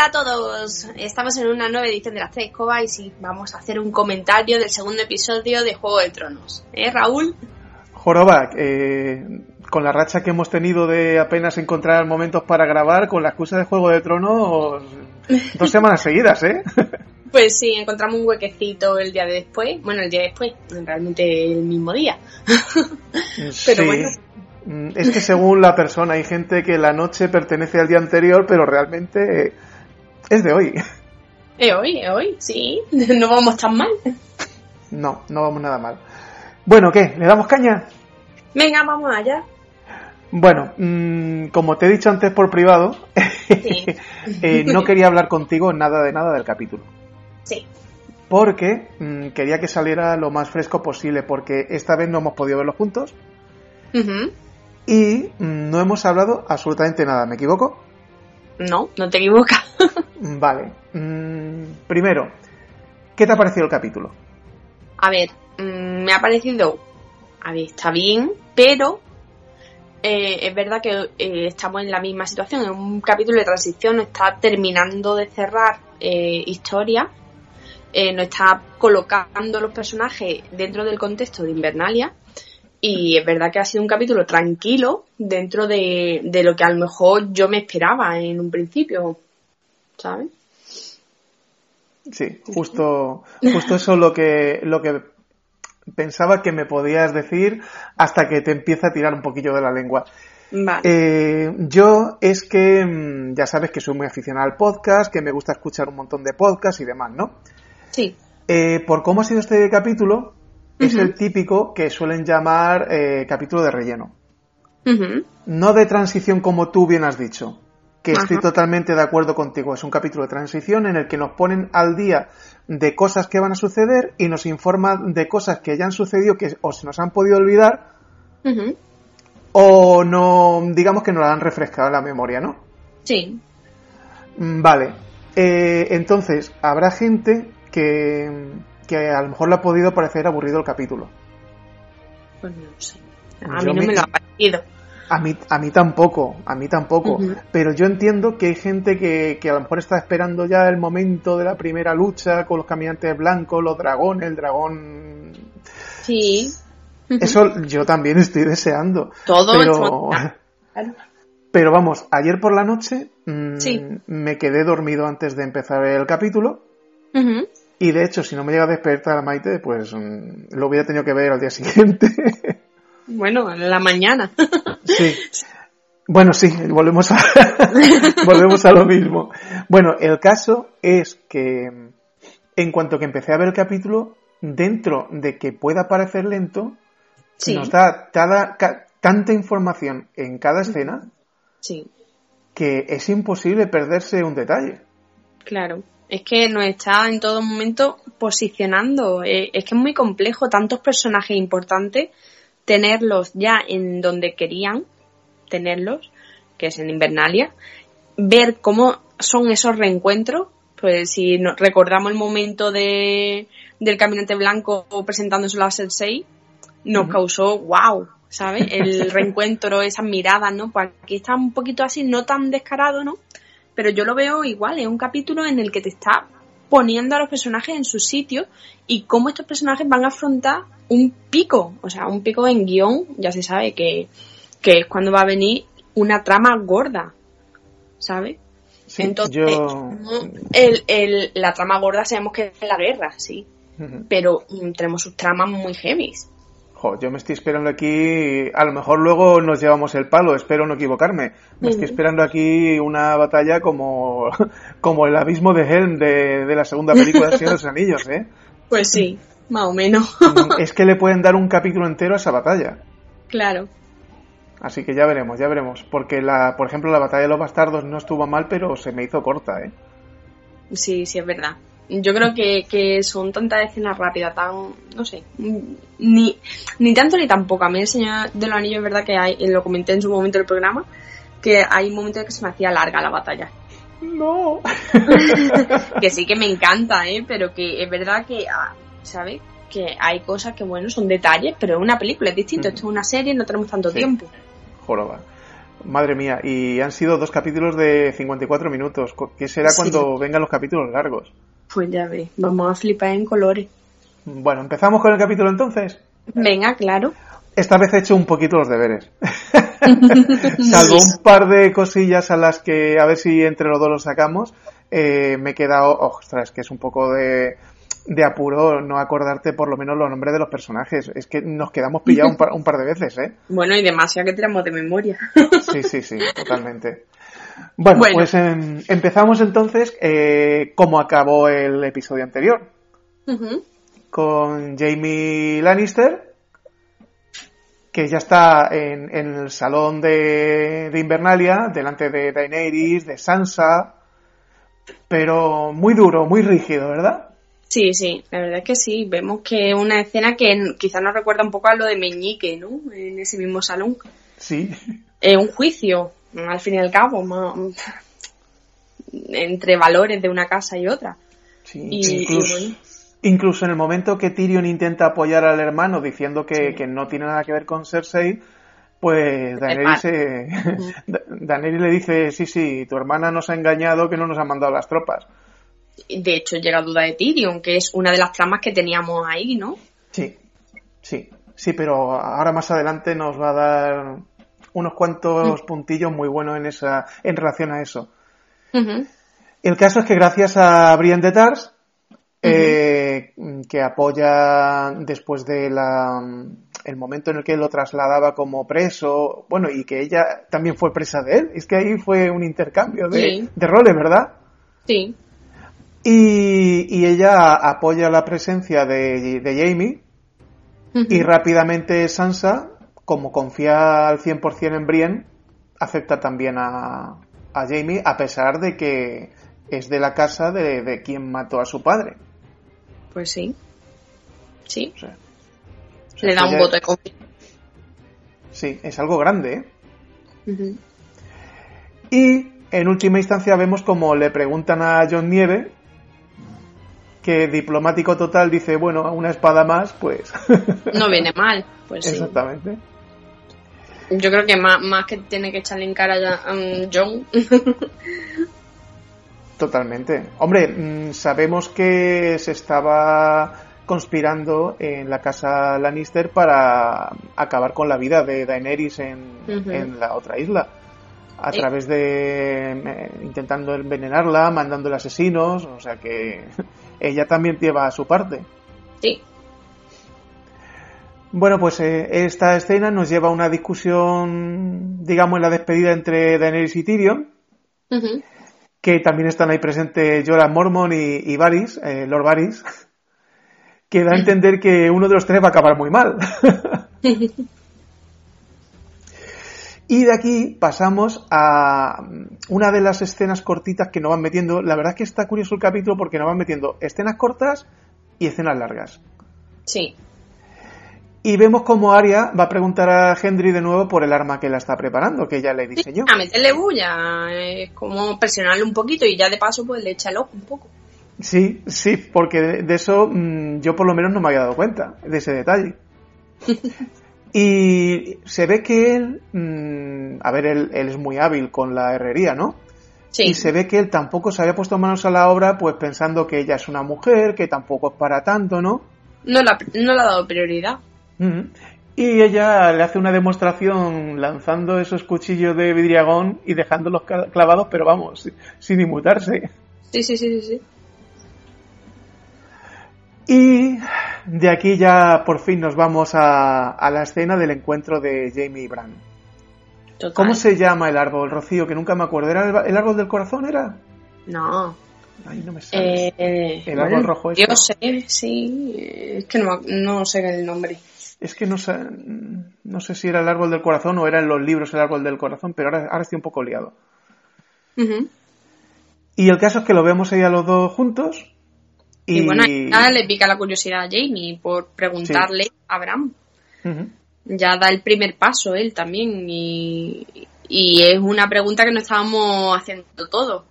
Hola a todos, estamos en una nueva edición de las Tres Escobas y sí, vamos a hacer un comentario del segundo episodio de Juego de Tronos. ¿Eh, Raúl? Joroba, eh, con la racha que hemos tenido de apenas encontrar momentos para grabar, con la excusa de Juego de Tronos, dos semanas seguidas, ¿eh? Pues sí, encontramos un huequecito el día de después, bueno, el día después, realmente el mismo día. Pero bueno. Mm, es que según la persona hay gente que la noche pertenece al día anterior, pero realmente es de hoy. Es hoy, es hoy, sí. No vamos tan mal. No, no vamos nada mal. Bueno, ¿qué? ¿Le damos caña? Venga, vamos allá. Bueno, mmm, como te he dicho antes por privado, sí. eh, no quería hablar contigo nada de nada del capítulo. Sí. Porque mmm, quería que saliera lo más fresco posible, porque esta vez no hemos podido verlo juntos. Uh -huh. Y mmm, no hemos hablado absolutamente nada, ¿me equivoco? No, no te equivocas. vale. Mm, primero, ¿qué te ha parecido el capítulo? A ver, mmm, me ha parecido. A ver, está bien, pero eh, es verdad que eh, estamos en la misma situación. En un capítulo de transición está terminando de cerrar eh, historia. nos está colocando los personajes dentro del contexto de Invernalia. Y es verdad que ha sido un capítulo tranquilo dentro de, de lo que a lo mejor yo me esperaba en un principio. ¿Sabes? Sí, justo, justo eso lo que, lo que pensaba que me podías decir hasta que te empieza a tirar un poquillo de la lengua. Vale. Eh, yo es que mm, ya sabes que soy muy aficionado al podcast, que me gusta escuchar un montón de podcasts y demás, ¿no? Sí. Eh, por cómo ha sido este capítulo, uh -huh. es el típico que suelen llamar eh, capítulo de relleno. Uh -huh. No de transición como tú bien has dicho, que Ajá. estoy totalmente de acuerdo contigo. Es un capítulo de transición en el que nos ponen al día de cosas que van a suceder y nos informan de cosas que ya han sucedido que o se nos han podido olvidar uh -huh. o no, digamos que nos la han refrescado la memoria, ¿no? Sí. Vale. Eh, entonces, habrá gente que, que a lo mejor le ha podido parecer aburrido el capítulo. Pues no sé. A yo mí no me, me lo ha parecido. A mí, a mí tampoco, a mí tampoco. Uh -huh. Pero yo entiendo que hay gente que, que, a lo mejor está esperando ya el momento de la primera lucha con los caminantes blancos, los dragones, el dragón. Sí. Uh -huh. Eso yo también estoy deseando. Todo pero... pero vamos, ayer por la noche mmm, sí. me quedé dormido antes de empezar el capítulo. Uh -huh. Y de hecho, si no me llega a despertar Maite, pues mmm, lo hubiera tenido que ver al día siguiente. Bueno, en la mañana. Sí. Bueno, sí, volvemos a, volvemos a lo mismo. Bueno, el caso es que en cuanto que empecé a ver el capítulo, dentro de que pueda parecer lento, sí. nos da cada, ca, tanta información en cada escena sí. que es imposible perderse un detalle. Claro. Es que nos está en todo momento posicionando. Eh, es que es muy complejo, tantos personajes importantes tenerlos ya en donde querían tenerlos, que es en Invernalia, ver cómo son esos reencuentros, pues si nos recordamos el momento de, del caminante blanco presentándose a Cersei, nos uh -huh. causó wow, ¿sabes? El reencuentro, esas miradas, ¿no? Pues aquí está un poquito así, no tan descarado, ¿no? Pero yo lo veo igual, es un capítulo en el que te está poniendo a los personajes en su sitio y cómo estos personajes van a afrontar un pico, o sea, un pico en guion, ya se sabe que, que es cuando va a venir una trama gorda, ¿sabes? Sí, Entonces, yo... el, el, la trama gorda sabemos que es la guerra, sí, uh -huh. pero mm, tenemos sus tramas muy heavy. Jo, yo me estoy esperando aquí, a lo mejor luego nos llevamos el palo, espero no equivocarme. Me estoy esperando aquí una batalla como, como el abismo de Helm de, de la segunda película de Señor de los Anillos, ¿eh? Pues sí, más o menos. es que le pueden dar un capítulo entero a esa batalla. Claro. Así que ya veremos, ya veremos. Porque, la, por ejemplo, la batalla de los bastardos no estuvo mal, pero se me hizo corta, ¿eh? Sí, sí, es verdad. Yo creo que, que son tantas escenas rápidas, tan, no sé, ni, ni tanto ni tampoco. A mí el Señor de los Anillos es verdad que hay, lo comenté en su momento del programa, que hay un momento en que se me hacía larga la batalla. No. que sí que me encanta, ¿eh? Pero que es verdad que, ah, ¿sabes? Que hay cosas que, bueno, son detalles, pero es una película, es distinto. Esto es una serie, no tenemos tanto tiempo. Joroba. Madre mía, y han sido dos capítulos de 54 minutos. ¿Qué será cuando vengan los capítulos largos? Pues ya ve, vamos a flipar en colores. Bueno, ¿empezamos con el capítulo entonces? Venga, claro. Esta vez he hecho un poquito los deberes. Salvo un par de cosillas a las que a ver si entre los dos los sacamos. Eh, me he quedado, ostras, que es un poco de, de apuro no acordarte por lo menos los nombres de los personajes. Es que nos quedamos pillados un par, de veces, ¿eh? Bueno, y demasiado que tenemos de memoria. sí, sí, sí, totalmente. Bueno, pues em, empezamos entonces eh, como acabó el episodio anterior. Con Jamie Lannister, que ya está en, el salón de, de, Invernalia, delante de Daenerys, de Sansa, pero muy duro, muy rígido, ¿verdad? Sí, sí, la verdad es que sí. Vemos que una escena que quizás nos recuerda un poco a lo de Meñique, ¿no? En ese mismo salón. Sí. Es un juicio, al fin y al cabo, entre valores de una casa y otra. Sí, incluso, incluso, en el momento que Tyrion intenta apoyar al hermano diciendo que, no tiene nada que ver con Cersei, pues Daenerys, Daenerys le dice, sí, sí, tu hermana nos ha engañado que no nos ha mandado las tropas de hecho llega duda de Tyrion, que es una de las tramas que teníamos ahí, ¿no? Sí, sí, sí, pero ahora más adelante nos va a dar unos cuantos mm. puntillos muy buenos en esa, en relación a eso. El caso es que gracias a Brienne de Tars, eh, que apoya después de la el momento en el que lo trasladaba como preso, bueno, y que ella también fue presa de él. Es que ahí fue un intercambio de, de roles, ¿verdad? Sí. Y, ella apoya la presencia de, Jamie y rápidamente Sansa, como confía al 100% en Brienne, acepta también a, a, Jamie a pesar de que es de la casa de, quien mató a su padre. Pues sí. Sí. Le da un voto de confianza. Sí, es algo grande. ¿eh? Y en última instancia vemos como le preguntan a John Nieve que diplomático total dice, bueno, una espada más, pues... no viene mal, pues sí. Exactamente. Yo creo que más, más que tiene que echarle en cara a John. Totalmente. Hombre, mm, sabemos que se estaba conspirando en la casa Lannister para acabar con la vida de Daenerys en, en la otra isla. A través de eh, intentando envenenarla, mandando asesinos, o sea que ella también lleva su parte. Sí. Bueno, pues eh, esta escena nos lleva a una discusión, digamos, en la despedida entre Daenerys y Tyrion, que también están ahí presentes Jorah Mormon y, Varys, eh, Lord Varys, que da a entender que uno de los tres va a acabar muy mal. Y de aquí pasamos a una de las escenas cortitas que nos van metiendo. La verdad es que está curioso el capítulo porque nos van metiendo escenas cortas y escenas largas. Sí. Y vemos como Aria va a preguntar a Henry de nuevo por el arma que la está preparando, que ella le diseñó. a meterle bulla, es como presionarle un poquito y ya de paso pues le echa el ojo un poco. Sí, sí, porque de, eso mm, yo por lo menos no me había dado cuenta, de ese detalle. Y se ve que él, mm, a ver, él, es muy hábil con la herrería, ¿no? Sí. Y se ve que él tampoco se había puesto manos a la obra, pues pensando que ella es una mujer, que tampoco es para tanto, ¿no? No, la, no le ha dado prioridad. Y ella le hace una demostración lanzando esos cuchillos de vidriagón y dejándolos clavados, pero vamos, sin inmutarse. Sí, sí, sí, sí. sí. Y de aquí ya por fin nos vamos a, a la escena del encuentro de Jamie y Bran. Total. ¿Cómo se llama el árbol, Rocío? Que nunca me acuerdo. ¿Era el, árbol del corazón? ¿Era? No. Ahí no me sale. Eh, El árbol rojo ese. Yo sé, sí. Es que no, no sé el nombre. Es que no sé, no sé si era el árbol del corazón o era en los libros el árbol del corazón, pero ahora, ahora estoy un poco liado. Y el caso es que lo vemos ahí a los dos juntos. Y, Y, bueno, ya le pica la curiosidad a Jamie por preguntarle a. Ujú. Ya da el primer paso él también. Y, y es una pregunta que no estábamos haciendo todo.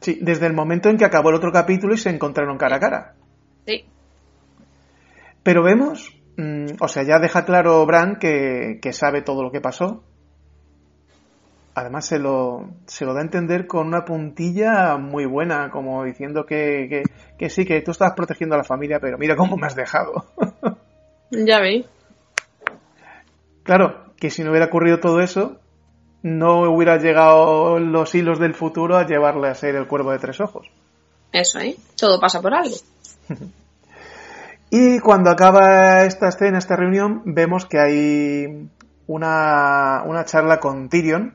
Sí, desde el momento en que acabó el otro capítulo y se encontraron cara a cara. Pero vemos, mm, o sea, ya deja claro Bran que, que sabe todo lo que pasó. Además se lo, se lo da a entender con una puntilla muy buena, como diciendo que, que, que sí, que tú estabas protegiendo a la familia, pero mira cómo me has dejado. Ya veis. claro, que si no hubiera ocurrido todo eso, no hubiera llegado los hilos del futuro a llevarle a ser el cuervo de tres ojos. Eso, ¿eh? Todo pasa por algo. Y cuando acaba esta escena, esta reunión, vemos que hay una, una charla con Tyrion,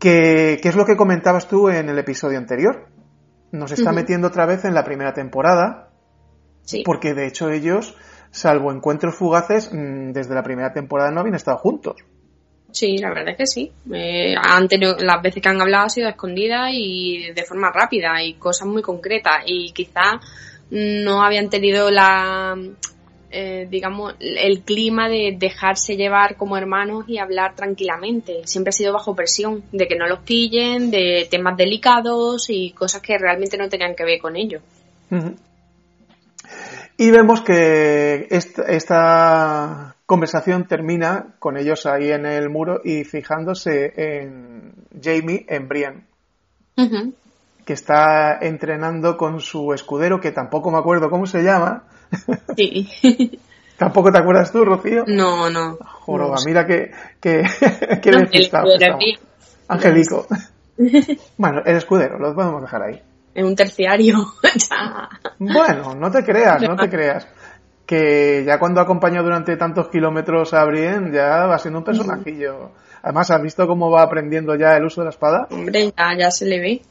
que, que es lo que comentabas tú en el episodio anterior. Nos está metiendo otra vez en la primera temporada, Sí. porque de hecho ellos, salvo encuentros fugaces, mm, desde la primera temporada no habían estado juntos. Sí, la verdad es que sí. Eh, han tenido, las veces que han hablado ha sido a escondidas y de forma rápida y cosas muy concretas. Y quizás no habían tenido la, eh, digamos, el clima de dejarse llevar como hermanos y hablar tranquilamente. Siempre ha sido bajo presión de que no los pillen, de temas delicados y cosas que realmente no tenían que ver con ellos. Y vemos que esta, esta conversación termina con ellos ahí en el muro y fijándose en Jamie, en Brian. Que está entrenando con su escudero, que tampoco me acuerdo cómo se llama. Sí. ¿Tampoco te acuerdas tú, Rocío? no, no. Joroba, No mira que, que, que No, el. Angelico. bueno, el escudero, lo podemos dejar ahí. Es un terciario. Bueno, no te creas, no te creas. Que ya cuando ha acompañado durante tantos kilómetros a Brienne, ya va siendo un personajillo. Además, ¿has visto cómo va aprendiendo ya el uso de la espada? Hombre, ya, ya se le ve.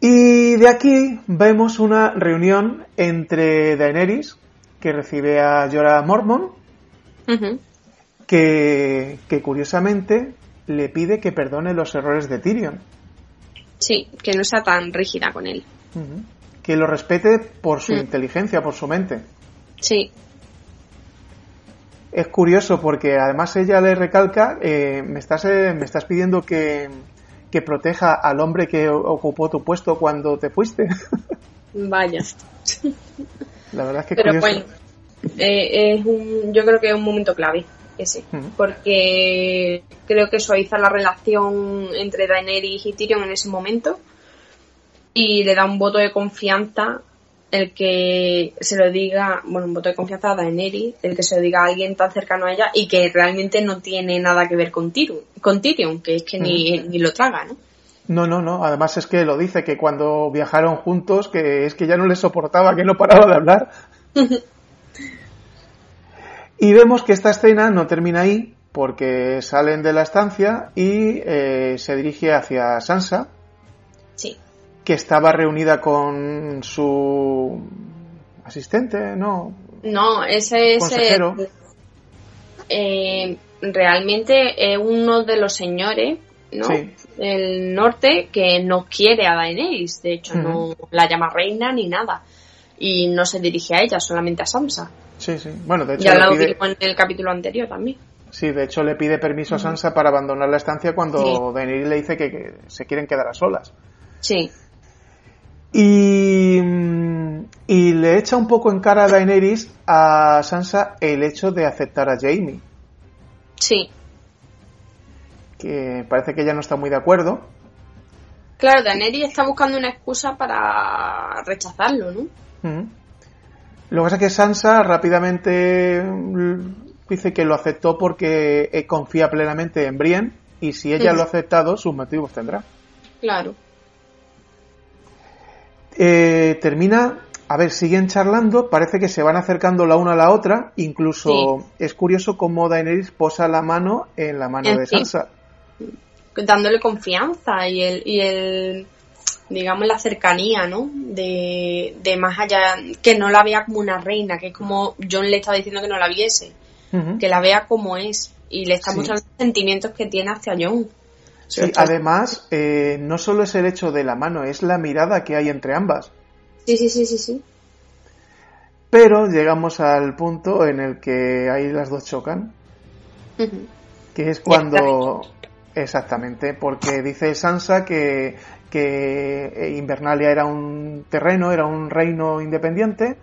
Y de aquí vemos una reunión entre Daenerys, que recibe a Jorah Mormont, Ujú. que, que curiosamente le pide que perdone los errores de Tyrion. Sí, que no sea tan rígida con él. Que lo respete por su Mm. inteligencia, por su mente. Sí, Es curioso porque además ella le recalca, eh, me, estás, eh, me estás pidiendo que, que proteja al hombre que ocupó tu puesto cuando te fuiste. vaya. La verdad es que Pero curioso. bueno, eh, es un, yo creo que es un momento clave ese. Porque creo que suaviza la relación entre Daenerys y Tyrion en ese momento. Y le da un voto de confianza el que se lo diga, bueno, un voto de confianza a Daenerys, el que se lo diga a alguien tan cercano a ella y que realmente no tiene nada que ver con Tyrion, con Tyrion que es que ni, ni lo traga, ¿no? No, no, no. Además es que lo dice, que cuando viajaron juntos, que es que ya no le soportaba, que no paraba de hablar. y vemos que esta escena no termina ahí, porque salen de la estancia y eh, se dirige hacia Sansa, Sí. Que estaba reunida con su asistente, ¿no? No, ese es Consejero. el- eh, realmente es uno de los señores, ¿no? Sí. Del norte que no quiere a Daenerys, de hecho no la llama reina ni nada y no se dirige a ella, solamente a Sansa. Sí, sí. Bueno, de hecho, Ya lo pide, en el capítulo anterior también. sí, de hecho le pide permiso a Sansa para abandonar la estancia cuando Sí. Daenerys le dice que, que se quieren quedar a solas. Sí, Y, mm, y le echa un poco en cara a Daenerys a Sansa el hecho de aceptar a Jaime, sí. que parece que ella no está muy de acuerdo. Claro, Daenerys está buscando una excusa para rechazarlo, ¿no? Ujú. Lo que pasa es que Sansa rápidamente mm, dice que lo aceptó porque eh, confía plenamente en Brienne y si ella lo ha aceptado, sus motivos tendrá. Claro. Eh, termina, a ver, siguen charlando, parece que se van acercando la una a la otra, incluso es curioso cómo Daenerys posa la mano en la mano de Sansa. Dándole confianza y el, y el digamos, la cercanía, ¿no? De, de más allá, que no la vea como una reina, que es como John le estaba diciendo que no la viese, que la vea como es y le está mostrando los sentimientos que tiene hacia John. Sí, además, eh, no solo es el hecho de la mano, es la mirada que hay entre ambas. Sí, sí, sí, sí, sí. Pero llegamos al punto en el que ahí las dos chocan. Que es cuando... Exactamente, porque dice Sansa que, que Invernalia era un terreno, era un reino independiente,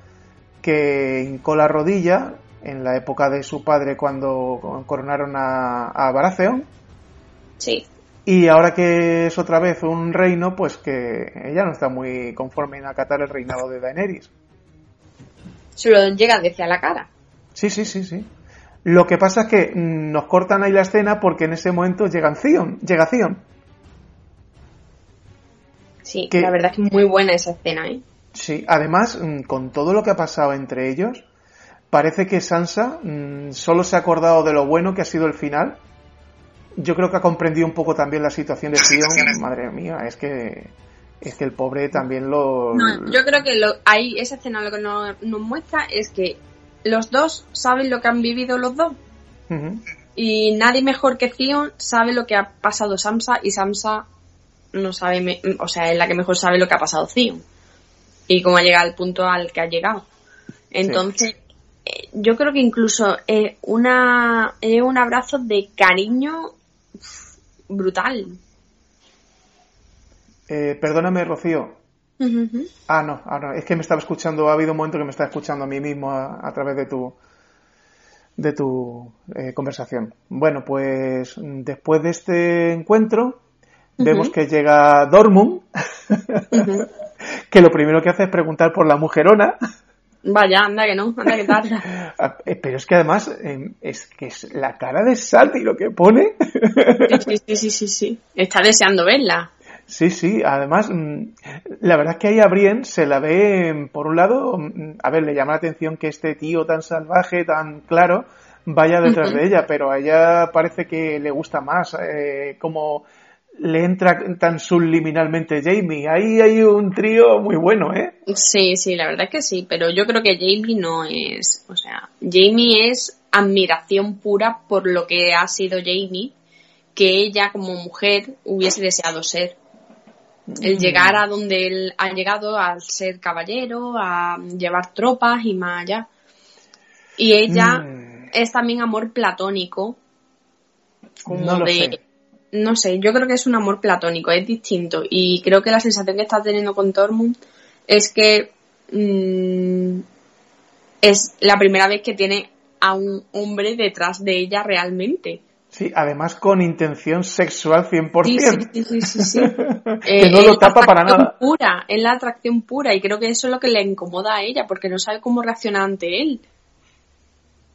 que hincó la rodilla en la época de su padre cuando coronaron a, a Baratheon. Sí. Y ahora que es otra vez un reino, pues que ella no está muy conforme en acatar el reinado de Daenerys. Se lo llega a la cara. Sí, sí, sí, sí. Lo que pasa es que nos cortan ahí la escena porque en ese momento llega Zion. Llega Zion. Sí, la verdad es que es muy buena esa escena, ¿eh? Sí, además, mm, con todo lo que ha pasado entre ellos, parece que Sansa mm, solo se ha acordado de lo bueno que ha sido el final yo creo que ha comprendido un poco también la situación de Sion. Madre mía, es que es que el pobre también lo. yo creo que lo, ahí esa escena lo que nos, muestra es que los dos saben lo que han vivido los dos. Y nadie mejor que Sion sabe lo que ha pasado Samsa y Samsa no sabe, o sea, es la que mejor sabe lo que ha pasado Sion. Y cómo ha llegado al punto al que ha llegado. Entonces, eh, yo creo que incluso es una, es un abrazo de cariño brutal. Eh, perdóname, Rocío. Ah, no, ah, no, es que me estaba escuchando, ha habido un momento que me estaba escuchando a mí mismo a, través de tu de tu eh, conversación. Bueno, pues después de este encuentro vemos que llega Dormund, que lo primero que hace es preguntar por la mujerona. Vaya, anda que no, anda que tarda. Ah, eh, pero es que además em, es que es la cara de y lo que pone. sí, sí, sí, sí, sí. Está deseando verla. Sí, sí, además, mm, la verdad es que ahí a Brienne se la ve, mm, por un lado, mm, a ver, le llama la atención que este tío tan salvaje, tan claro, vaya detrás de ella, pero a ella parece que le gusta más, eh, como le entra tan subliminalmente Jamie. Ahí hay un trío muy bueno, ¿eh? Sí, sí, la verdad es que sí, pero yo creo que Jamie no es, o sea, Jamie es admiración pura por lo que ha sido Jamie, que ella como mujer hubiese deseado ser. El mm. llegar a donde él ha llegado, al ser caballero, a llevar tropas y más allá. Y ella mm. es también amor platónico, como de no sé, yo creo que es un amor platónico, es distinto. Y creo que la sensación que está teniendo con Tormund es que mm, es la primera vez que tiene a un hombre detrás de ella realmente. Sí, además con intención sexual 100%. Sí, sí, sí, sí. que no lo tapa para nada. Pura, es la atracción pura y creo que eso es lo que le incomoda a ella porque no sabe cómo reaccionar ante él.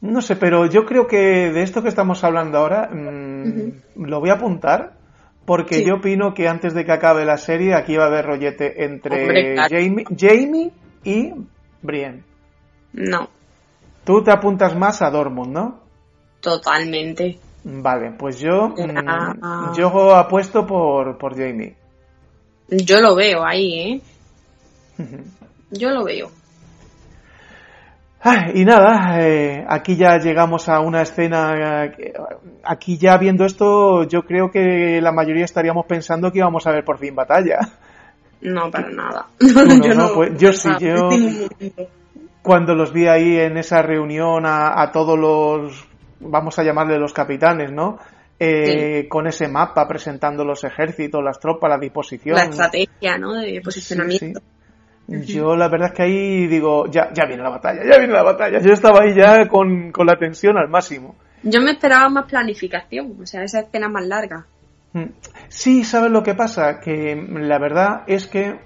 No sé, pero yo creo que de esto que estamos hablando ahora mm, lo voy a apuntar porque yo opino que antes de que acabe la serie aquí va a haber rollete entre Jamie, y Brienne. No. Tú te apuntas más a Dortmund, ¿no? Totalmente. Vale, pues yo, mm, yo apuesto por, por Jamie. Yo lo veo ahí, ¿eh? yo lo veo y nada, eh, aquí ya llegamos a una escena. Eh, aquí ya viendo esto, yo creo que la mayoría estaríamos pensando que íbamos a ver por fin batalla. No, para nada. yo, no, pues, yo sí, yo. Cuando los vi ahí en esa reunión a, todos los. Vamos a llamarle los capitanes, ¿no? Eh, con ese mapa presentando los ejércitos, las tropas, la disposición. La estrategia, ¿no? De posicionamiento. Yo la verdad es que ahí digo, ya, ya viene la batalla, ya viene la batalla. Yo estaba ahí ya con, la tensión al máximo. Yo me esperaba más planificación, o sea, esa escena más larga. Mm. Sí, ¿sabes lo que pasa? Que la verdad es que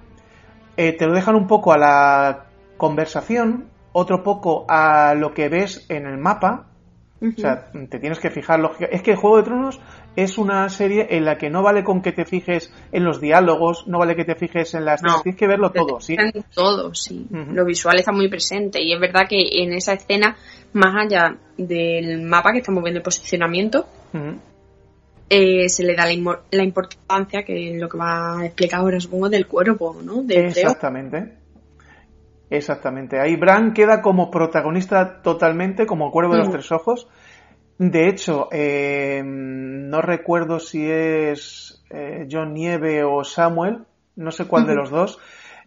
eh, te lo dejan un poco a la conversación, otro poco a lo que ves en el mapa, O sea, te tienes que fijar lógica. Es que Juego de Tronos es una serie en la que no vale con que te fijes en los diálogos, no vale que te fijes en las. No, tienes que verlo todo, sí. Todo, sí. Lo visual está muy presente y es verdad que en esa escena, más allá del mapa que estamos viendo el posicionamiento, eh, se le da la, importancia que es lo que va a explicar ahora, supongo, del cuerpo, ¿no? Del. Exactamente. Exactamente. Ahí Bran queda como protagonista totalmente, como cuervo de los tres ojos. De hecho, eh, no recuerdo si es eh, John Nieve o Samuel, no sé cuál de los dos.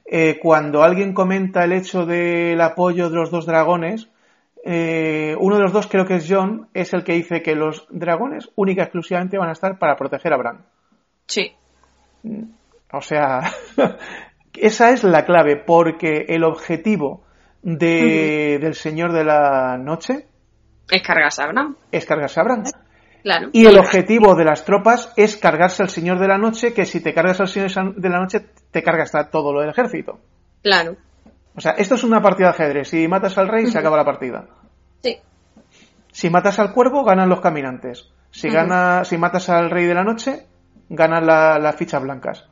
eh, cuando alguien comenta el hecho del apoyo de los dos dragones, eh, uno de los dos, creo que es John, es el que dice que los dragones única y exclusivamente van a estar para proteger a Bran. Sí, O sea, esa es la clave, porque el objetivo de, del Señor de la Noche es cargarse a Bran, es cargarse a Bran. claro. Y el objetivo de las tropas es cargarse al Señor de la Noche, que si te cargas al Señor de la Noche, te cargas a todo lo del ejército. Claro, O sea, esto es una partida de ajedrez. Si matas al rey, se acaba la partida. sí, Si matas al cuervo, ganan los caminantes. Si, gana, si matas al rey de la noche, ganan la- las fichas blancas.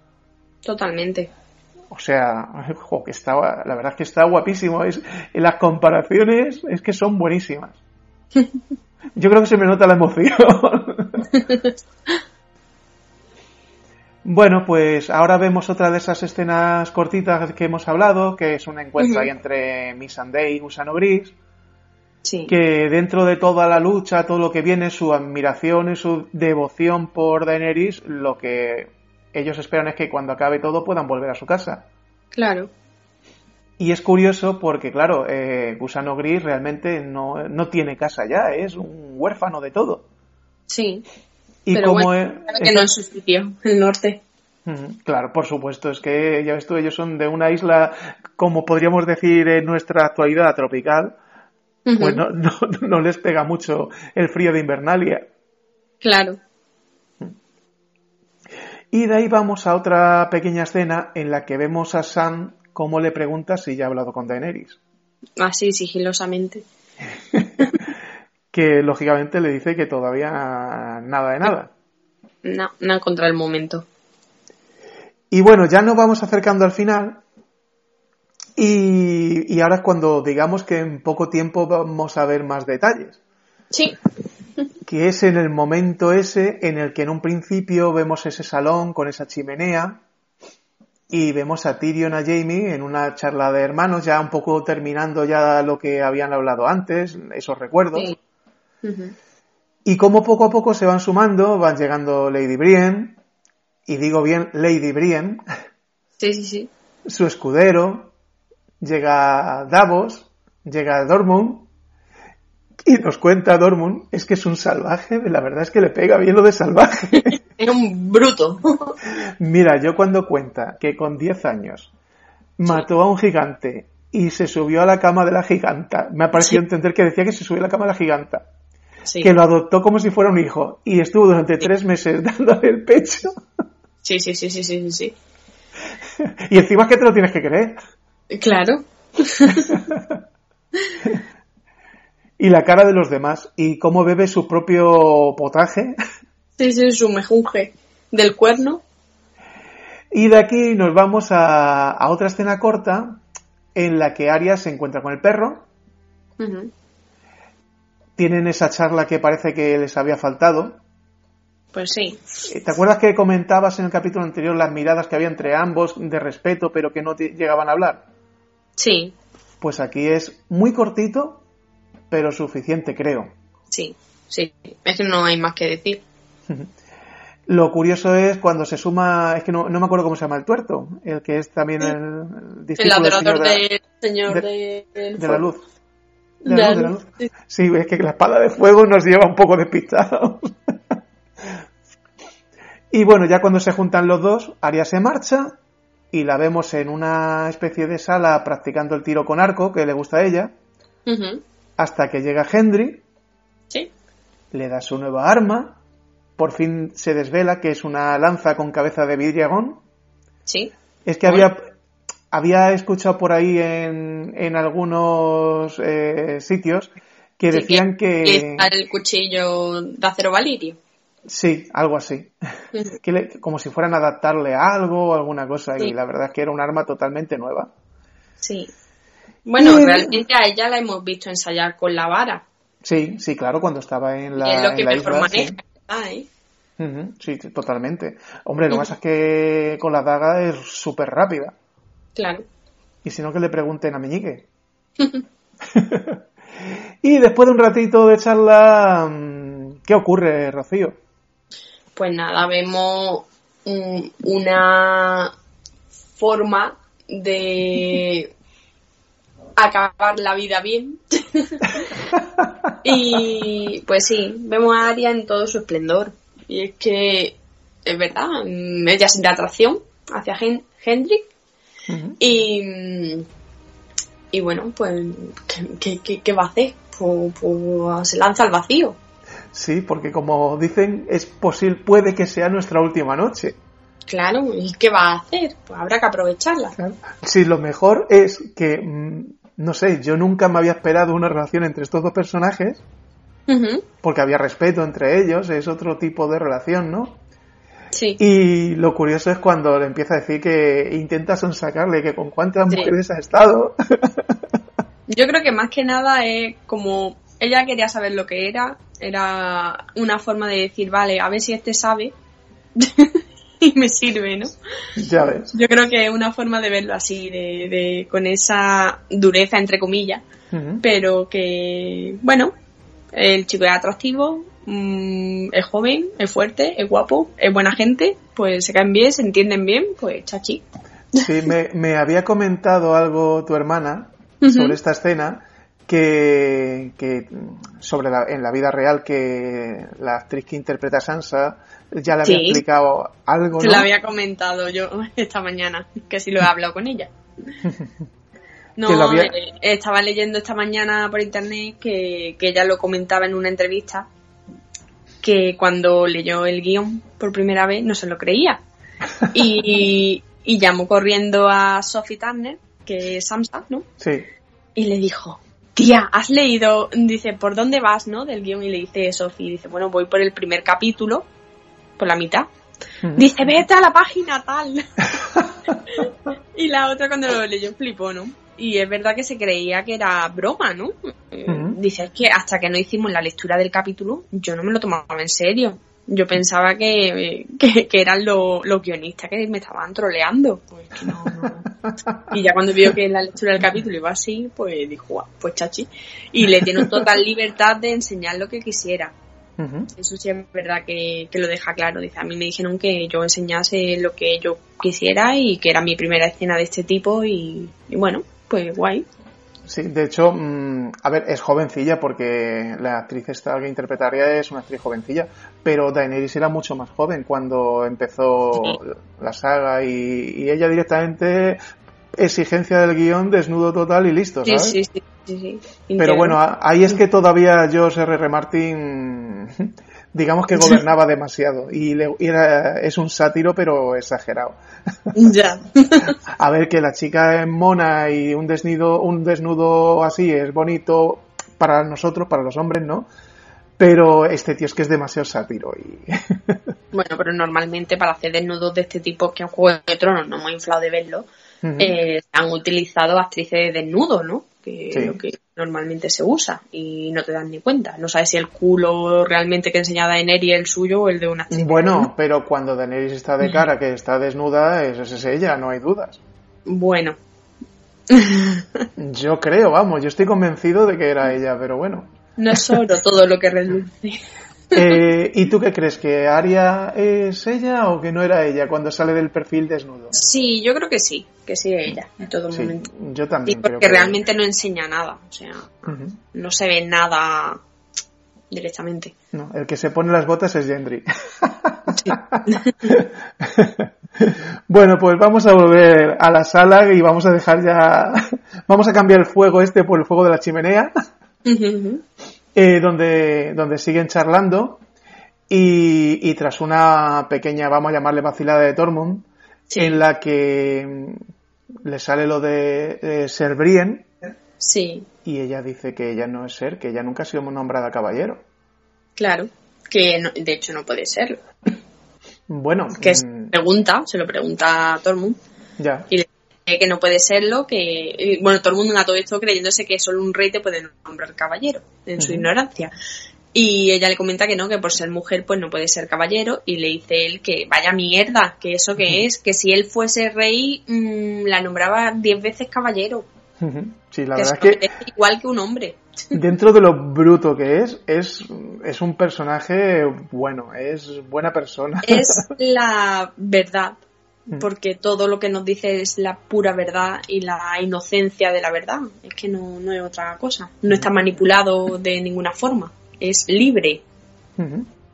totalmente. O sea, jo, que está, la verdad es que está guapísimo. Es, las comparaciones es que son buenísimas. Yo creo que se me nota la emoción. bueno, pues ahora vemos otra de esas escenas cortitas que hemos hablado, que es un encuentro ahí entre Missandei y Gusano Gris, Sí, que dentro de toda la lucha, todo lo que viene, su admiración y su devoción por Daenerys, lo que ellos esperan es que cuando acabe todo puedan volver a su casa. claro. Y es curioso porque, claro, eh, Gusano Gris realmente no, no tiene casa ya, es un huérfano de todo. Sí, Y pero como bueno, es- claro que no es su sitio, el norte. Claro, por supuesto, es que ya ves tú, ellos son de una isla, como podríamos decir en nuestra actualidad tropical, pues no, no, no les pega mucho el frío de Invernalia. Claro, Y de ahí vamos a otra pequeña escena en la que vemos a Sam cómo le pregunta si ya ha hablado con Daenerys. así sigilosamente. Que lógicamente le dice que todavía nada de nada. No, no ha encontrado el momento. Y bueno, ya nos vamos acercando al final. Y, y ahora es cuando digamos que en poco tiempo vamos a ver más detalles. Sí, Que es en el momento ese en el que en un principio vemos ese salón con esa chimenea y vemos a Tyrion a Jamie en una charla de hermanos, ya un poco terminando ya lo que habían hablado antes, esos recuerdos. sí. Y como poco a poco se van sumando, van llegando Lady Brienne, y digo bien Lady Brienne, Sí, sí, sí. su escudero, llega Davos, llega Dortmund, y nos cuenta Dortmund, es que es un salvaje, la verdad es que le pega bien lo de salvaje. Es un bruto. Mira, yo cuando cuenta que con 10 años mató a un gigante y se subió a la cama de la giganta, me ha parecido Sí. entender que decía que se subió a la cama de la giganta, Sí, que lo adoptó como si fuera un hijo y estuvo durante tres meses dándole el pecho sí, sí, sí, sí, sí, sí. y encima es que te lo tienes que creer. Claro. Y la cara de los demás y cómo bebe su propio potaje. Sí, sí, su mejunje del cuerno. Y de aquí nos vamos a, a otra escena corta en la que Arya se encuentra con el perro. Tienen esa charla que parece que les había faltado. Pues sí. ¿Te acuerdas que comentabas en el capítulo anterior las miradas que había entre ambos de respeto pero que no te llegaban a hablar? Sí, Pues aquí es muy cortito pero suficiente creo. sí, sí. Es que no hay más que decir. Lo curioso es cuando se suma, es que no, no me acuerdo cómo se llama el tuerto, el que es también el, el El del señor de, de- de, de la luz. De la luz, de la luz. Sí, es que la espada de fuego nos lleva un poco despistados. y bueno, ya cuando se juntan los dos, Arya se marcha y la vemos en una especie de sala practicando el tiro con arco que le gusta a ella. Hasta que llega Henry, Sí, le da su nueva arma, por fin se desvela que es una lanza con cabeza de vidriagón. sí. Es que había, había escuchado por ahí en, en algunos eh, sitios que decían que... el cuchillo de acero valirio. Sí, algo así. que como si fueran a adaptarle algo o alguna cosa. Y la verdad es que era un arma totalmente nueva. Sí. Bueno, realmente a ella la hemos visto ensayar con la vara. Sí, sí, claro, cuando estaba en la. es lo que mejor maneja, ¿eh? sí, totalmente. Hombre, lo que pasa es que con la daga es súper rápida. Claro. Y si no, que le pregunten a Meñique. y después de un ratito de charla, mm, ¿qué ocurre, Rocío? Pues nada, vemos una forma de acabar la vida bien. y pues sí, vemos a Aria en todo su esplendor. Y es que es verdad, ella siente atracción hacia Hendrik. y, y bueno, pues, ¿qué, va a hacer? Pues, pues, se lanza al vacío. Sí, porque como dicen, es posible, puede que sea nuestra última noche. Claro, ¿y qué va a hacer? Pues habrá que aprovecharla. Sí, lo mejor es que, mm, no sé, yo nunca me había esperado una relación entre estos dos personajes, porque había respeto entre ellos, es otro tipo de relación, ¿no? Sí. Y lo curioso es cuando le empieza a decir que intenta sonsacarle, que con cuántas mujeres ha estado. yo creo que más que nada es como ella quería saber lo que era, era una forma de decir, vale, a ver si este sabe y me sirve, ¿no? Ya ves. Yo creo que es una forma de verlo así, de, con esa dureza, entre comillas, pero que, bueno, el chico es atractivo, mm, es joven, es fuerte, es guapo, es buena gente, pues se caen bien, se entienden bien, pues chachi. Sí, me, había comentado algo tu hermana sobre esta escena que, que sobre la, en la vida real que la actriz que interpreta a Sansa ya le había explicado algo. Se lo había comentado yo esta mañana, que sí lo he hablado con ella. No, eh, estaba leyendo esta mañana por internet que, que ella lo comentaba en una entrevista que cuando leyó el guion por primera vez no se lo creía. Y, y llamó corriendo a Sophie Turner, que es Samsa, ¿no? Sí. Y le dijo, tía, has leído, dice, ¿por dónde vas, no? Del guion y le dice Sophie, dice, bueno, voy por el primer capítulo, por la mitad. Dice, vete a la página tal. y la otra cuando lo leyó flipó, ¿no? Y es verdad que se creía que era broma, ¿no? Eh, dice, es que hasta que no hicimos la lectura del capítulo, yo no me lo tomaba en serio. Yo pensaba que, que, eran los guionistas que me estaban troleando. Pues no, Y ya cuando vio que la lectura del capítulo iba así, pues dijo, pues chachi. Y le tiene total libertad de enseñar lo que quisiera. Eso sí es verdad que, lo deja claro. Dice, a mí me dijeron que yo enseñase lo que yo quisiera y que era mi primera escena de este tipo y bueno, pues guay. Sí, de hecho, mm, a ver, es jovencilla porque la actriz esta que interpretaría es una actriz jovencilla, pero Daenerys era mucho más joven cuando empezó la saga y, ella directamente exigencia del guion, desnudo total y listo, ¿sabes? Sí, sí, sí. Pero bueno, ahí es que todavía George R. R. Martin digamos que gobernaba demasiado y, era, es un sátiro pero exagerado. Ya. a ver que la chica es mona y un desnudo, un desnudo así es bonito para nosotros, para los hombres, ¿no? Pero este tío es que es demasiado sátiro y... bueno, pero normalmente para hacer desnudos de este tipo, que en Juego de Tronos no hemos inflado de verlo, eh, han utilizado actrices de desnudo, ¿no? Que lo que normalmente se usa y no te dan ni cuenta. No sabes si el culo realmente que enseña Daenerys es el suyo o el de una chica. Bueno, pero cuando Daenerys está de cara, que está desnuda, esa es ella, no hay dudas. Bueno. yo creo, vamos, yo estoy convencido de que era ella, pero bueno. No es solo todo lo que reluce. Eh, ¿Y tú qué crees? ¿Que Aria es ella o que no era ella cuando sale del perfil desnudo? Sí, yo creo que sí, que sí ella en todo momento. Yo también. porque realmente no enseña nada, o sea, no se ve nada directamente. No, el que se pone las botas es Gendry. bueno, pues vamos a volver a la sala y vamos a dejar ya, vamos a cambiar el fuego este por el fuego de la chimenea. Eh, donde, donde siguen charlando y, tras una pequeña, vamos a llamarle vacilada de Tormund, en la que mm, le sale lo de, ser Brien, Sí. Y ella dice que ella no es ser, que ella nunca ha sido nombrada caballero. Claro, que de hecho no puede serlo. Bueno. Que se mm, pregunta, se lo pregunta a Tormund. Ya. Y le que no puede serlo, que. y, Bueno, todo el mundo a todo esto creyéndose que solo un rey te puede nombrar caballero, en su ignorancia. Y ella le comenta que no, que por ser mujer pues no puede ser caballero y le dice él que vaya mierda, que eso que es, que si él fuese rey mm, la nombraba diez veces caballero. Sí, la que verdad es que igual que un hombre. dentro de lo bruto que es, es, es un personaje bueno, es buena persona. Es la verdad. Porque todo lo que nos dice es la pura verdad y la inocencia de la verdad. Es que no, no es otra cosa. No está manipulado de ninguna forma. Es libre.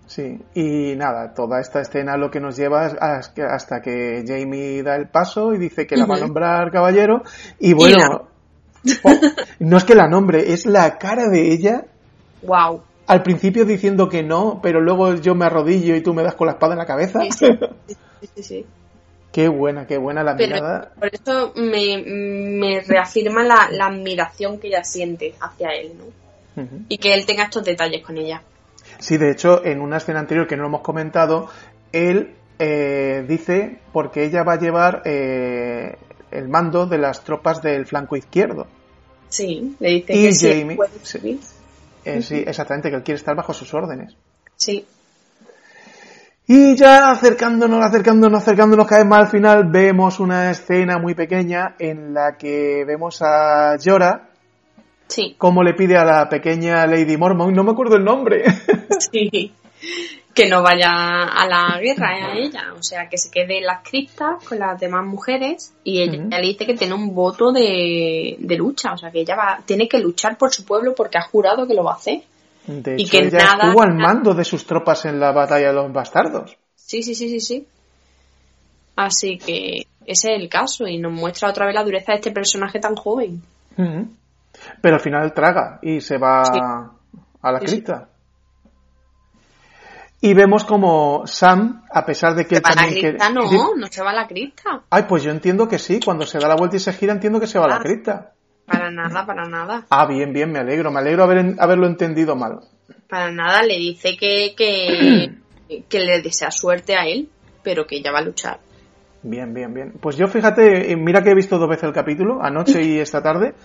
Sí, y nada, toda esta escena lo que nos lleva hasta que Jamie da el paso y dice que la va a nombrar caballero. Y bueno, oh, no es que la nombre, es la cara de ella Wow. al principio diciendo que no, pero luego yo me arrodillo y tú me das con la espada en la cabeza. Sí, sí, sí. qué buena, qué buena la Pero mirada. por eso me, me reafirma la, la admiración que ella siente hacia él, ¿no? Y que él tenga estos detalles con ella. Sí, de hecho, en una escena anterior que no hemos comentado, él eh, dice porque ella va a llevar eh, el mando de las tropas del flanco izquierdo. Sí, le dice Y que sí, Jamie- puede sí. Eh, sí, exactamente, que él quiere estar bajo sus órdenes. Sí. Y ya acercándonos, acercándonos, acercándonos cada vez más al final, vemos una escena muy pequeña en la que vemos a Jorah Sí. cómo le pide a la pequeña Lady Mormon, no me acuerdo el nombre, Sí. Que no vaya a la guerra eh, a ella, o sea, que se quede en las criptas con las demás mujeres y ella le dice que tiene un voto de, de lucha, o sea, que ella va, tiene que luchar por su pueblo porque ha jurado que lo va a hacer. De Y que ella nada- estuvo al mando de sus tropas en la batalla de los bastardos. Sí, sí, sí, sí, sí. Así que ese es el caso y nos muestra otra vez la dureza de este personaje tan joven. Pero al final traga y se va Sí. a la sí. cripta. Y vemos como Sam, a pesar de que Se va a la cripta, no, no se va a la cripta. Ay, pues yo entiendo que sí, cuando se da la vuelta y se gira entiendo que se va a la Ah. cripta. Para nada, para nada. Ah, bien, bien, me alegro, me alegro haber, haberlo entendido mal. Para nada, le dice que, que, que le desea suerte a él, pero que ella va a luchar. Bien, bien, bien. Pues yo fíjate, eh, mira que he visto dos veces el capítulo, anoche y esta tarde,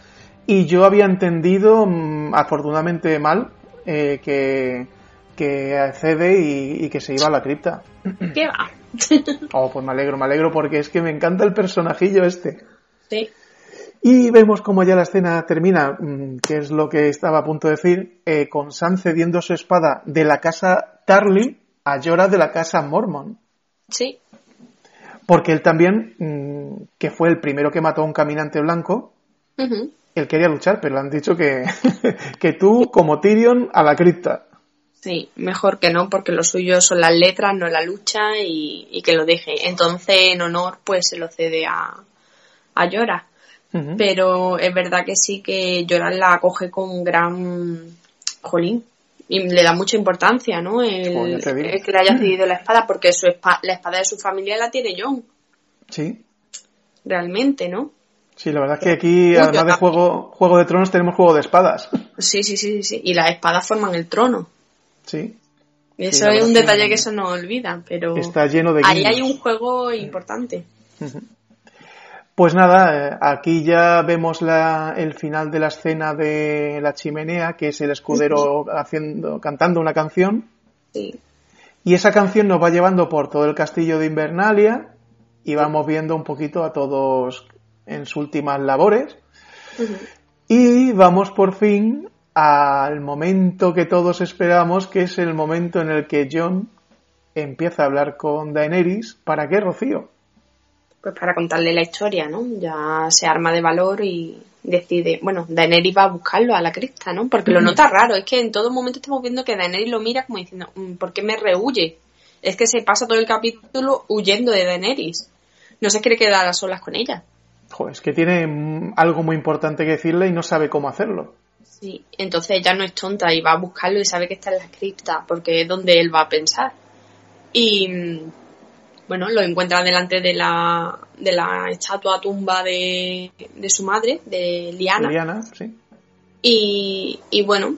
y yo había entendido, mm, afortunadamente mal, eh, que, que accede y, y que se iba a la cripta. ¿Qué va? Oh, pues me alegro, me alegro porque es que me encanta el personajillo este. Sí. Y vemos como ya la escena termina, mm, que es lo que estaba a punto de decir, eh, con Sam cediendo su espada de la casa Tarly a Jorah de la casa Mormon. Sí. Porque él también, mm, que fue el primero que mató a un caminante blanco, él quería luchar, pero le han dicho que, que tú, como Tyrion, a la cripta. Sí, mejor que no, porque lo suyo son las letras, no la lucha y, y que lo deje. Entonces, en honor, pues se lo cede a, a Pero es verdad que sí que Llora la acoge con gran jolín. Y le da mucha importancia, ¿no? El, que le haya cedido la espada, porque su la espada de su familia la tiene John, Sí, realmente, ¿no? sí, la verdad es que aquí, Uy, además de juego, juego de Tronos, tenemos juego de espadas. Sí, sí, sí, sí. Y las espadas forman el trono. Sí, Y eso es un es que detalle que se nos olvida, pero está lleno de ahí hay un juego importante. Ujú. Pues nada, eh, aquí ya vemos la, el final de la escena de la chimenea, que es el escudero haciendo, cantando una canción, Sí. y esa canción nos va llevando por todo el castillo de Invernalia, y vamos viendo un poquito a todos en sus últimas labores, y vamos por fin al momento que todos esperamos, que es el momento en el que John empieza a hablar con Daenerys. ¿Para qué, Rocío? Pues para contarle la historia, ¿no? Ya se arma de valor y decide, bueno, Daenerys va a buscarlo a la cresta, ¿no? Porque lo nota raro, es que en todo momento estamos viendo que Daenerys lo mira como diciendo, "Mm, ¿por qué me rehuye? Es que se pasa todo el capítulo huyendo de Daenerys. No se quiere quedar a solas con ella. Joder, es que tiene mm, algo muy importante que decirle y no sabe cómo hacerlo. Sí, entonces ella no es tonta y va a buscarlo y sabe que está en la cripta porque es donde él va a pensar. Y, bueno, lo encuentra delante de la, de la estatua tumba de, de su madre, de Liana. Liana, sí. Y, y bueno,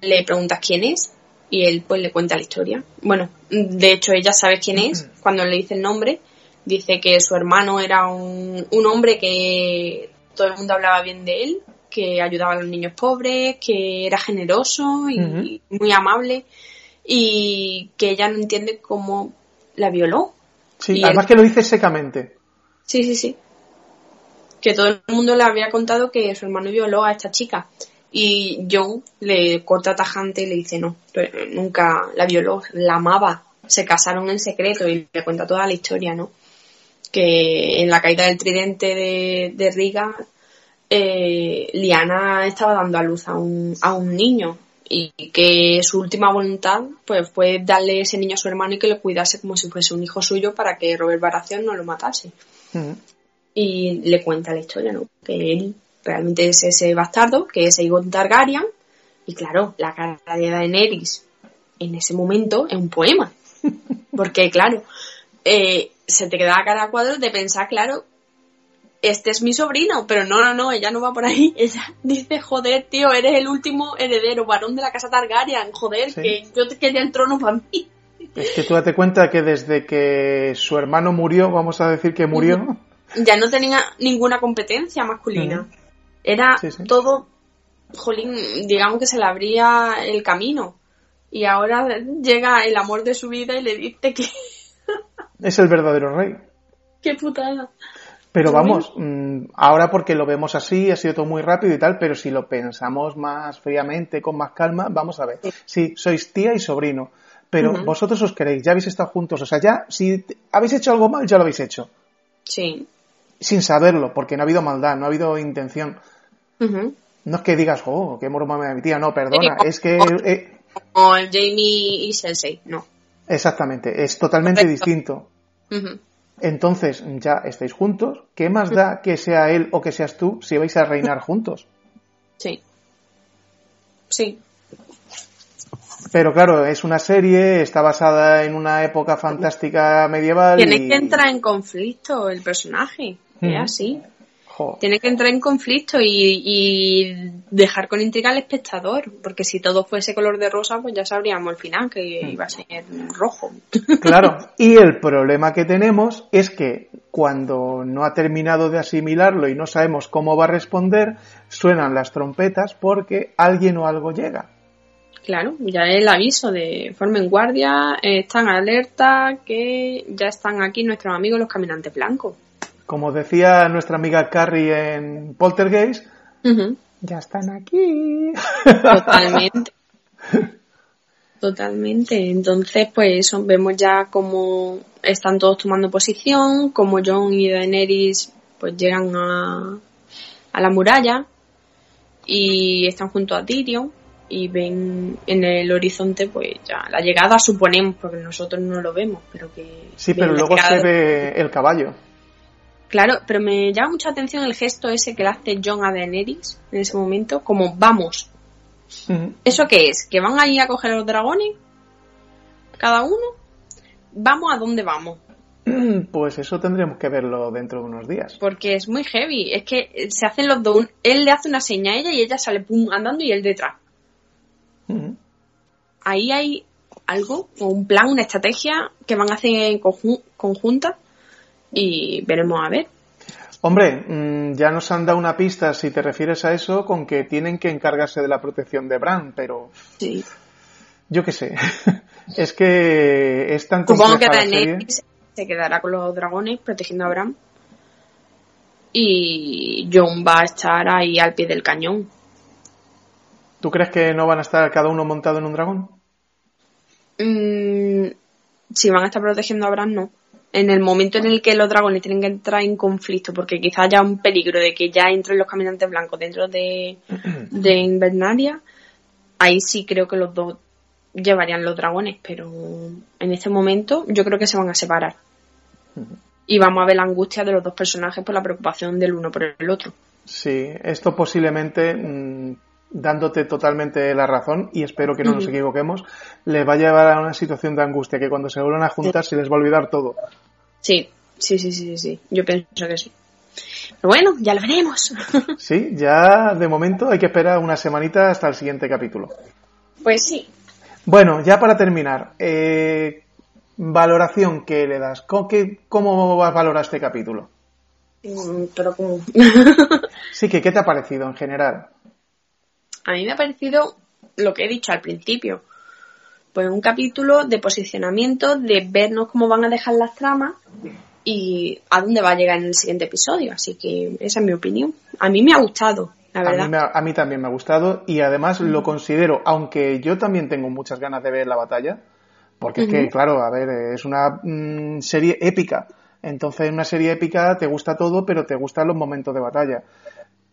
le preguntas quién es y él pues le cuenta la historia. Bueno, de hecho ella sabe quién es cuando le dice el nombre. Dice que su hermano era un, un hombre que todo el mundo hablaba bien de él, que ayudaba a los niños pobres, que era generoso y muy amable y que ella no entiende cómo la violó. Sí, además que lo dice secamente. Sí, sí, sí. Que todo el mundo le había contado que su hermano violó a esta chica. Y Joe le corta tajante y le dice no, nunca la violó, la amaba. Se casaron en secreto y le cuenta toda la historia, ¿no? Que en la caída del tridente de, de Riga, eh, Liana estaba dando a luz a un, a un niño y que su última voluntad pues fue darle ese niño a su hermano y que lo cuidase como si fuese un hijo suyo para que Robert Baratheon no lo matase. Y le cuenta la historia, ¿no? Que él realmente es ese bastardo, que es Aegon Targaryen, y claro, la cara de Daenerys en ese momento es un poema. Porque claro, eh, se te queda a cuadros de pensar, claro, este es mi sobrino, pero no, no, no, ella no va por ahí. Ella dice, joder, tío, eres el último heredero, varón de la casa Targaryen, joder, que yo te quería el trono para mí. Es que tú date cuenta que desde que su hermano murió, vamos a decir que murió. Ya no tenía ninguna competencia masculina. Era todo, jolín, digamos que se le abría el camino. Y ahora llega el amor de su vida y le dice que... es el verdadero rey. Qué putada. Pero vamos, mm, ahora porque lo vemos así, ha sido todo muy rápido y tal, pero si lo pensamos más fríamente, con más calma, vamos a ver. Sí, sois tía y sobrino, pero vosotros os queréis, ya habéis estado juntos, o sea, ya, si habéis hecho algo mal, ya lo habéis hecho. Sí. Sin saberlo, porque no ha habido maldad, no ha habido intención. No es que digas, oh, qué morma me mi tía, no, perdona, es que... Eh, como Jamie y Sensei, no. Exactamente, es totalmente distinto. Entonces, ya estáis juntos, ¿qué más da que sea él o que seas tú si vais a reinar juntos? Sí. Sí. Pero claro, es una serie, está basada en una época fantástica medieval. Tiene que entrar en conflicto el personaje, es así. Tiene que entrar en conflicto y, dejar con intriga al espectador, porque si todo fuese color de rosa, pues ya sabríamos al final que mm. iba a ser rojo. Claro, y el problema que tenemos es que cuando no ha terminado de asimilarlo y no sabemos cómo va a responder, suenan las trompetas porque alguien o algo llega. Claro, ya es el aviso de formen guardia, están alerta que ya están aquí nuestros amigos los caminantes blancos. Como decía nuestra amiga Carrie en Poltergeist, ya están aquí. Totalmente. Totalmente. Entonces, pues vemos ya cómo están todos tomando posición, como John y Daenerys pues llegan a, a la muralla y están junto a Tyrion y ven en el horizonte pues ya la llegada suponemos porque nosotros no lo vemos pero que sí pero luego se ve el caballo Claro, pero me llama mucha atención el gesto ese que le hace John a Daenerys en ese momento, como vamos. ¿Eso qué es? ¿Que van a ir a coger a los dragones? ¿Cada uno? ¿Vamos a dónde vamos? Pues eso tendríamos que verlo dentro de unos días. Porque es muy heavy. Es que se hacen los dos. Él le hace una seña a ella y ella sale pum, andando y él detrás. Ahí hay algo, o un plan, una estrategia que van a hacer en conjunta y veremos a ver. Hombre, mm, ya nos han dado una pista si te refieres a eso con que tienen que encargarse de la protección de Bran, pero sí. yo qué sé. es que es tan Supongo que Daenerys se quedará con los dragones protegiendo a Bran y Jon va a estar ahí al pie del cañón. ¿Tú crees que no van a estar cada uno montado en un dragón? Mm, si van a estar protegiendo a Bran, no en el momento en el que los dragones tienen que entrar en conflicto, porque quizá haya un peligro de que ya entren los caminantes blancos dentro de, de Invernaria, ahí sí creo que los dos llevarían los dragones, pero en este momento yo creo que se van a separar. Y vamos a ver la angustia de los dos personajes por la preocupación del uno por el otro. Sí, esto posiblemente mm, dándote totalmente la razón y espero que no nos equivoquemos, les va a llevar a una situación de angustia que cuando se vuelvan a juntar se les va a olvidar todo. Sí, sí, sí, sí, sí. Yo pienso que sí. Pero bueno, ya lo veremos. Sí, ya de momento hay que esperar una semanita hasta el siguiente capítulo. Pues sí. Bueno, ya para terminar, eh, valoración que le das. ¿Cómo, qué, cómo vas a valorar este capítulo? Mm, Pero como... Sí, que ¿qué te ha parecido en general? A mí me ha parecido lo que he dicho al principio. Pues un capítulo de posicionamiento, de vernos cómo van a dejar las tramas y a dónde va a llegar en el siguiente episodio. Así que esa es mi opinión. A mí me ha gustado, la A mí, me ha- a mí también me ha gustado y además lo considero, aunque yo también tengo muchas ganas de ver la batalla, porque es que, claro, a ver, es una mm, serie épica. Entonces, en una serie épica te gusta todo, pero te gustan los momentos de batalla.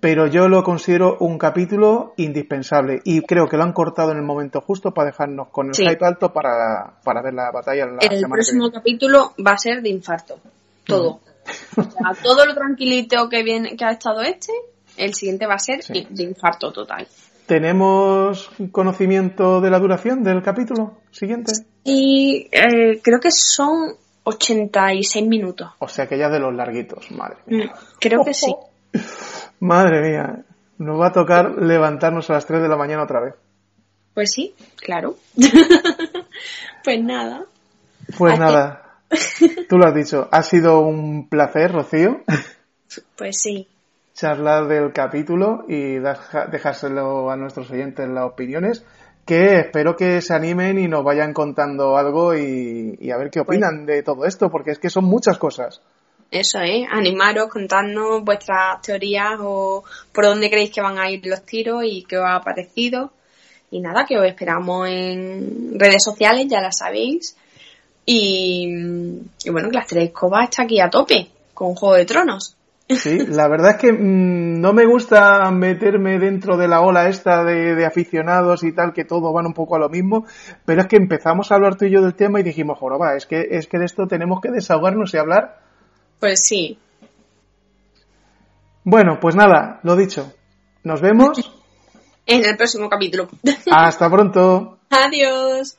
Pero yo lo considero un capítulo indispensable y creo que lo han cortado en el momento justo para dejarnos con el Sí. hype alto para, para ver la batalla la el próximo capítulo va a ser de infarto. Todo. O sea, todo lo tranquilito que viene, que ha estado este, el siguiente va a ser Sí. de infarto total. ¿Tenemos conocimiento de la duración del capítulo siguiente? Y eh, creo que son 86 minutos. O sea que ya de los larguitos, madre mía. Mm, Creo que sí. Madre mía, nos va a tocar levantarnos a las 3 de la mañana otra vez. Pues sí, claro. pues nada. Pues nada, tú lo has dicho, ha sido un placer, Rocío, Pues sí. charlar del capítulo y dejárselo a nuestros oyentes las opiniones, que espero que se animen y nos vayan contando algo y, y a ver qué opinan de todo esto, porque es que son muchas cosas. Eso es, animaros, contadnos vuestras teorías o por dónde creéis que van a ir los tiros y qué os ha parecido. Y nada, que os esperamos en redes sociales, ya la sabéis. Y, y bueno, que las tres escobas está aquí a tope con Juego de Tronos. Sí, la verdad es que mm, no me gusta meterme dentro de la ola esta de, aficionados y tal, que todo van un poco a lo mismo, pero es que empezamos a hablar tú y yo del tema y dijimos, joroba, es que, es que de esto tenemos que desahogarnos y hablar. Pues sí, Bueno, pues nada, lo dicho. Nos vemos. en el próximo capítulo. Hasta pronto. Adiós.